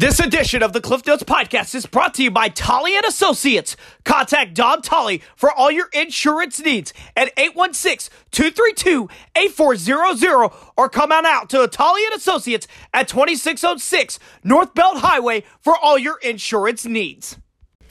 This edition of the Cliff Notes Podcast is brought to you by Tolly and Associates. Contact Don Tolly for all your insurance needs at 816-232-8400 or come on out to Tolly and Associates at 2606 North Belt Highway for all your insurance needs.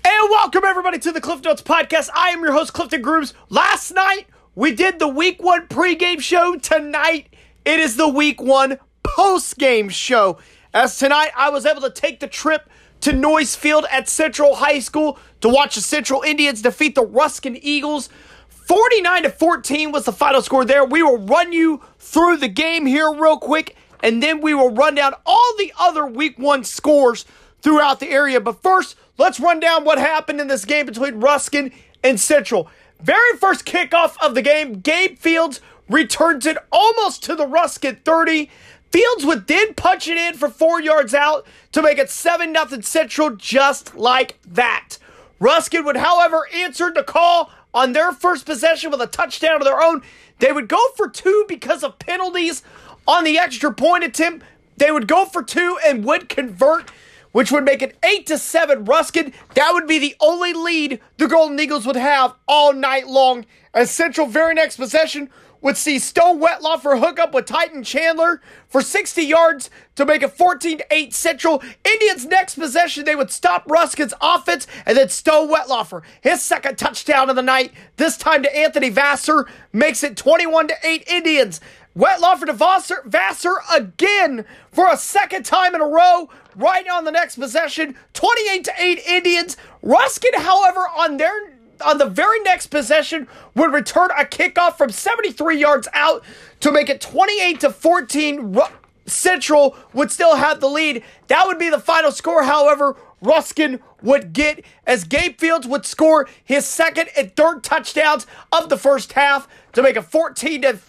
And welcome everybody to the Cliff Notes Podcast. I am your host, Clifton Grooms. Last night, we did the week one pregame show. Tonight, it is the week one postgame show. As tonight, I was able to take the trip to Noyes Field at Central High School to watch the Central Indians defeat the Ruskin Eagles. 49 to 14 was the final score there. We will run you through the game here real quick, and then we will run down all the other week one scores throughout the area. But first, let's run down what happened in this game between Ruskin and Central. Very first kickoff of the game, Gabe Fields returns it almost to the Ruskin 30. Fields would then punch it in for four yards out to make it 7 0 Central just like that. Ruskin would, however, answer the call on their first possession with a touchdown of their own. They would go for two because of penalties on the extra point attempt. They would go for two and would convert, which would make it 8 to 7 Ruskin. That would be the only lead the Golden Eagles would have all night long. As Central very next possession would see Stowe Wetlaufer hook up with Titan Chandler for 60 yards to make it 14-8 Central. Indians' next possession, they would stop Ruskin's offense and then Stowe Wetlaufer, his second touchdown of the night, this time to Anthony Vassar, makes it 21-8 Indians. Wetlaufer to Vassar, Vassar again for a second time in a row, right on the next possession, 28-8 Indians. Ruskin, however, on their on the very next possession would return a kickoff from 73 yards out to make it 28 to 14. Central would still have the lead. That would be the final score. However, Ruskin would get as Gabe Fields would score his second and third touchdowns of the first half to make it 14 to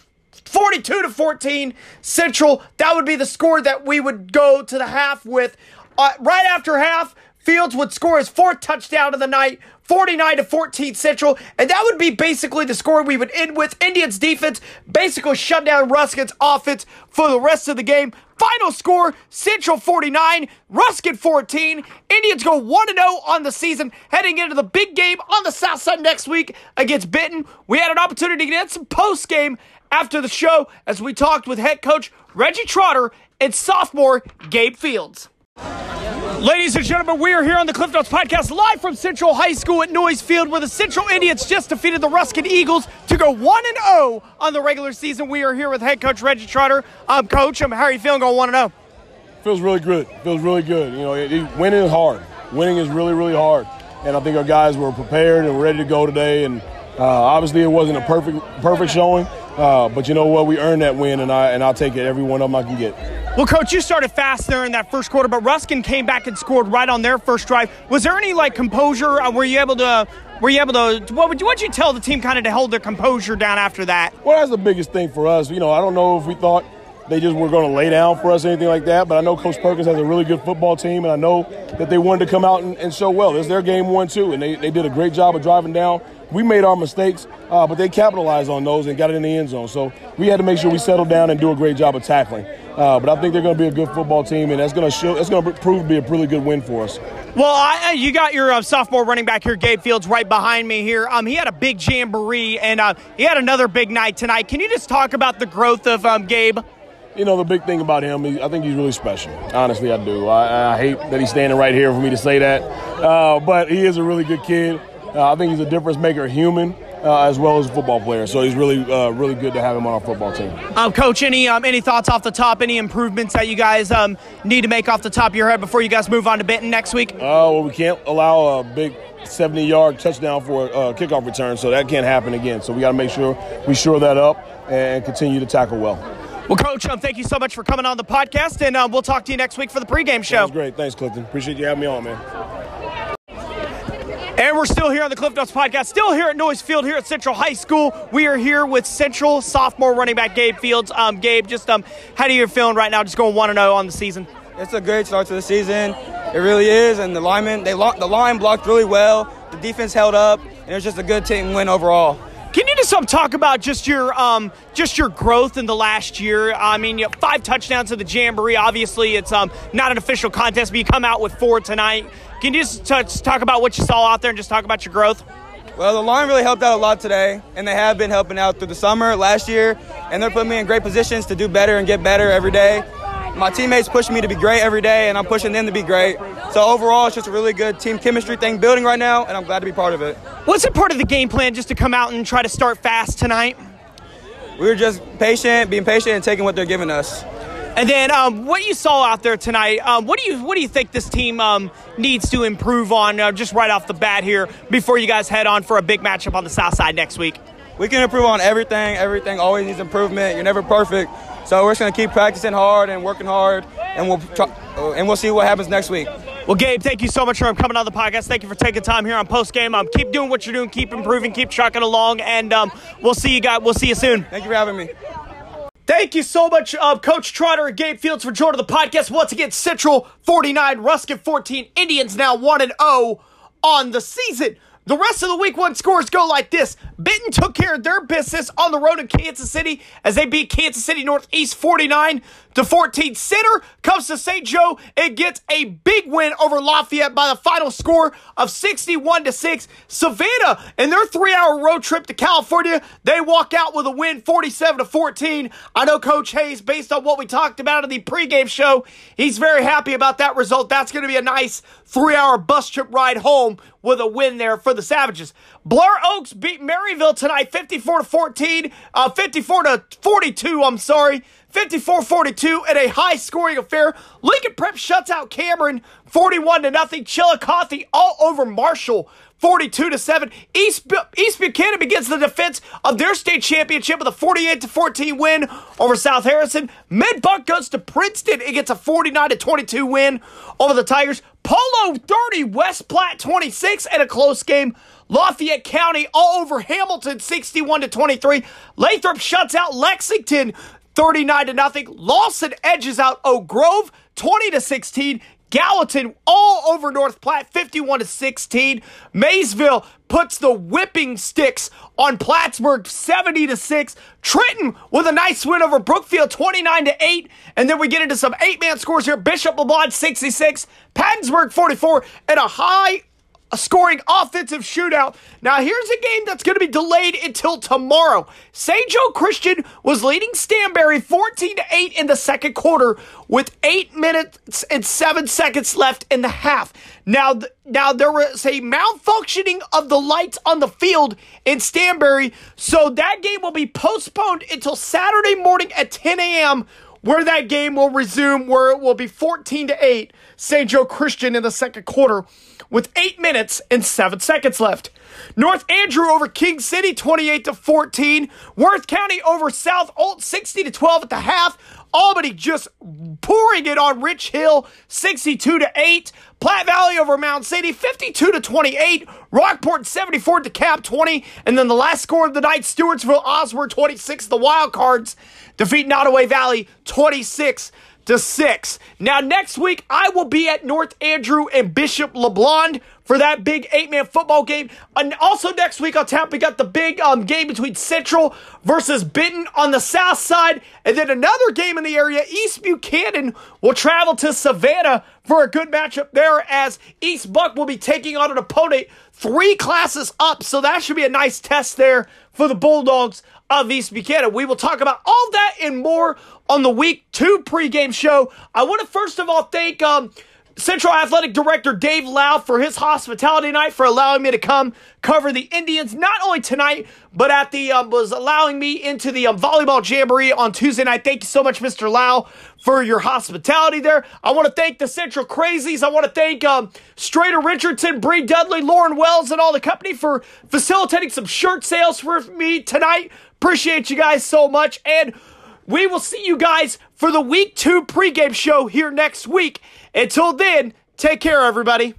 42 to 14 Central. That would be the score that we would go to the half with. Uh, right after half, Fields would score his fourth touchdown of the night 49 to 14 Central, and that would be basically the score we would end with. Indians defense basically shut down Ruskin's offense for the rest of the game. Final score Central 49, Ruskin 14. Indians go 1 0 on the season, heading into the big game on the South Side next week against Benton. We had an opportunity to get some post game after the show as we talked with head coach Reggie Trotter and sophomore Gabe Fields. Ladies and gentlemen, we are here on the Cliff Notes podcast live from Central High School at Noyes Field where the Central Indians just defeated the Ruskin Eagles to go 1 and 0 on the regular season. We are here with head coach Reggie Trotter. I'm coach. I'm how are you feeling going 1 and 0? Feels really good. Feels really good. You know, it, it, winning is hard. Winning is really really hard. And I think our guys were prepared and ready to go today and uh, obviously it wasn't a perfect perfect showing, uh, but you know what? We earned that win, and I and I'll take it every one of them I can get. Well, coach, you started fast there in that first quarter, but Ruskin came back and scored right on their first drive. Was there any like composure? Uh, were you able to? Were you able to? What would you, what you tell the team kind of to hold their composure down after that? Well, that's the biggest thing for us. You know, I don't know if we thought they just were going to lay down for us or anything like that. But I know Coach Perkins has a really good football team, and I know that they wanted to come out and, and show well. It's their game one, too, and they, they did a great job of driving down. We made our mistakes, uh, but they capitalized on those and got it in the end zone. So we had to make sure we settled down and do a great job of tackling. Uh, but I think they're going to be a good football team, and that's going to show. That's going to prove to be a really good win for us. Well, I, you got your uh, sophomore running back here, Gabe Fields, right behind me here. Um, he had a big jamboree, and uh, he had another big night tonight. Can you just talk about the growth of um, Gabe? You know, the big thing about him, I think he's really special. Honestly, I do. I, I hate that he's standing right here for me to say that, uh, but he is a really good kid. Uh, I think he's a difference maker, human uh, as well as a football player. So he's really, uh, really good to have him on our football team. Um, Coach, any um, any thoughts off the top? Any improvements that you guys um, need to make off the top of your head before you guys move on to Benton next week? Uh, well, we can't allow a big 70 yard touchdown for a kickoff return, so that can't happen again. So we got to make sure we shore that up and continue to tackle well. Well, Coach, um, thank you so much for coming on the podcast, and um, we'll talk to you next week for the pregame show. That great. Thanks, Clifton. Appreciate you having me on, man. And we're still here on the Cliff Notes podcast, still here at Noyes Field, here at Central High School. We are here with Central sophomore running back Gabe Fields. Um, Gabe, just um, how do you feeling right now? Just going one and zero oh on the season. It's a great start to the season. It really is, and the linemen, they the line blocked really well. The defense held up, and it was just a good team win overall. Can you just some talk about just your um, just your growth in the last year. I mean, you have five touchdowns at the Jamboree. Obviously, it's um, not an official contest, but you come out with four tonight. Can you just touch, talk about what you saw out there and just talk about your growth? Well, the line really helped out a lot today, and they have been helping out through the summer, last year, and they're putting me in great positions to do better and get better every day. My teammates pushing me to be great every day, and I'm pushing them to be great. So overall, it's just a really good team chemistry thing building right now, and I'm glad to be part of it. Was it part of the game plan just to come out and try to start fast tonight? We were just patient, being patient, and taking what they're giving us. And then, um, what you saw out there tonight, um, what do you what do you think this team um, needs to improve on uh, just right off the bat here before you guys head on for a big matchup on the South Side next week? We can improve on everything. Everything always needs improvement. You're never perfect, so we're just gonna keep practicing hard and working hard, and we'll try, and we'll see what happens next week. Well, Gabe, thank you so much for coming on the podcast. Thank you for taking time here on post game. Um, keep doing what you're doing, keep improving, keep trucking along, and um, we'll see you guys. We'll see you soon. Thank you for having me. Thank you so much, uh, Coach Trotter and Gabe Fields, for joining the podcast. Once again, Central 49, Ruskin 14, Indians now 1 and 0 on the season. The rest of the week one scores go like this. Benton took care of their business on the road in Kansas City as they beat Kansas City Northeast 49 to 14. Center comes to St. Joe and gets a big win over Lafayette by the final score of 61 to 6. Savannah, in their three hour road trip to California, they walk out with a win 47 to 14. I know Coach Hayes, based on what we talked about in the pregame show, he's very happy about that result. That's going to be a nice three hour bus trip ride home with a win there for the Savages. Blair Oaks beat Maryville tonight 54 to 14, uh, 54 to 42, I'm sorry. 54-42 in a high-scoring affair. Lincoln Prep shuts out Cameron 41 to nothing. Chillicothe all over Marshall 42 to 7. East, East Buchanan begins the defense of their state championship with a 48 to 14 win over South Harrison. Mid Buck goes to Princeton and gets a 49 to 22 win over the Tigers. Polo 30, West Platte 26 and a close game. Lafayette County all over Hamilton 61 to 23. Lathrop shuts out Lexington 39 to nothing. Lawson edges out Oak Grove 20 to 16. Gallatin all over North Platte 51 to 16. Maysville puts the whipping sticks on Plattsburgh 70 to 6. Trenton with a nice win over Brookfield 29 to 8. And then we get into some eight-man scores here. Bishop LeBlond 66, Pattonsburg 44, and a high a scoring offensive shootout. Now, here's a game that's going to be delayed until tomorrow. St. Joe Christian was leading Stanberry 14 to 8 in the second quarter with 8 minutes and 7 seconds left in the half. Now, now there was a malfunctioning of the lights on the field in Stanberry, so that game will be postponed until Saturday morning at 10 a.m where that game will resume, where it will be 14 to 8, St. Joe Christian in the second quarter with 8 minutes and 7 seconds left. North Andrew over King City 28 to 14. Worth County over South Holt 60 to 12 at the half. Albany just pouring it on Rich Hill 62 to 8. Platte Valley over Mound City 52 to 28. Rockport 74 to Cap 20. And then the last score of the night, Stewartsville Osborne 26. The Wildcards defeat Nodaway Valley 26 to 6. Now, next week, I will be at North Andrew and Bishop LeBlond for that big eight man football game. And also next week on tap, we got the big um, game between Central versus Benton on the south side. And then another game in the area. East Buchanan will travel to Savannah for a good matchup there as East Buck will be taking on an opponent three classes up. So that should be a nice test there for the Bulldogs of East Buchanan. We will talk about all that and more on the week two pregame show. I want to first of all thank um, Central Athletic Director Dave Lau for his hospitality night for allowing me to come cover the Indians not only tonight but at the um, was allowing me into the um, volleyball jamboree on Tuesday night. Thank you so much, Mr. Lau, for your hospitality there. I want to thank the Central Crazies. I want to thank um, Strader Richardson, Bree Dudley, Lauren Wells, and all the company for facilitating some shirt sales for me tonight. Appreciate you guys so much and. We will see you guys for the week two pregame show here next week. Until then, take care, everybody.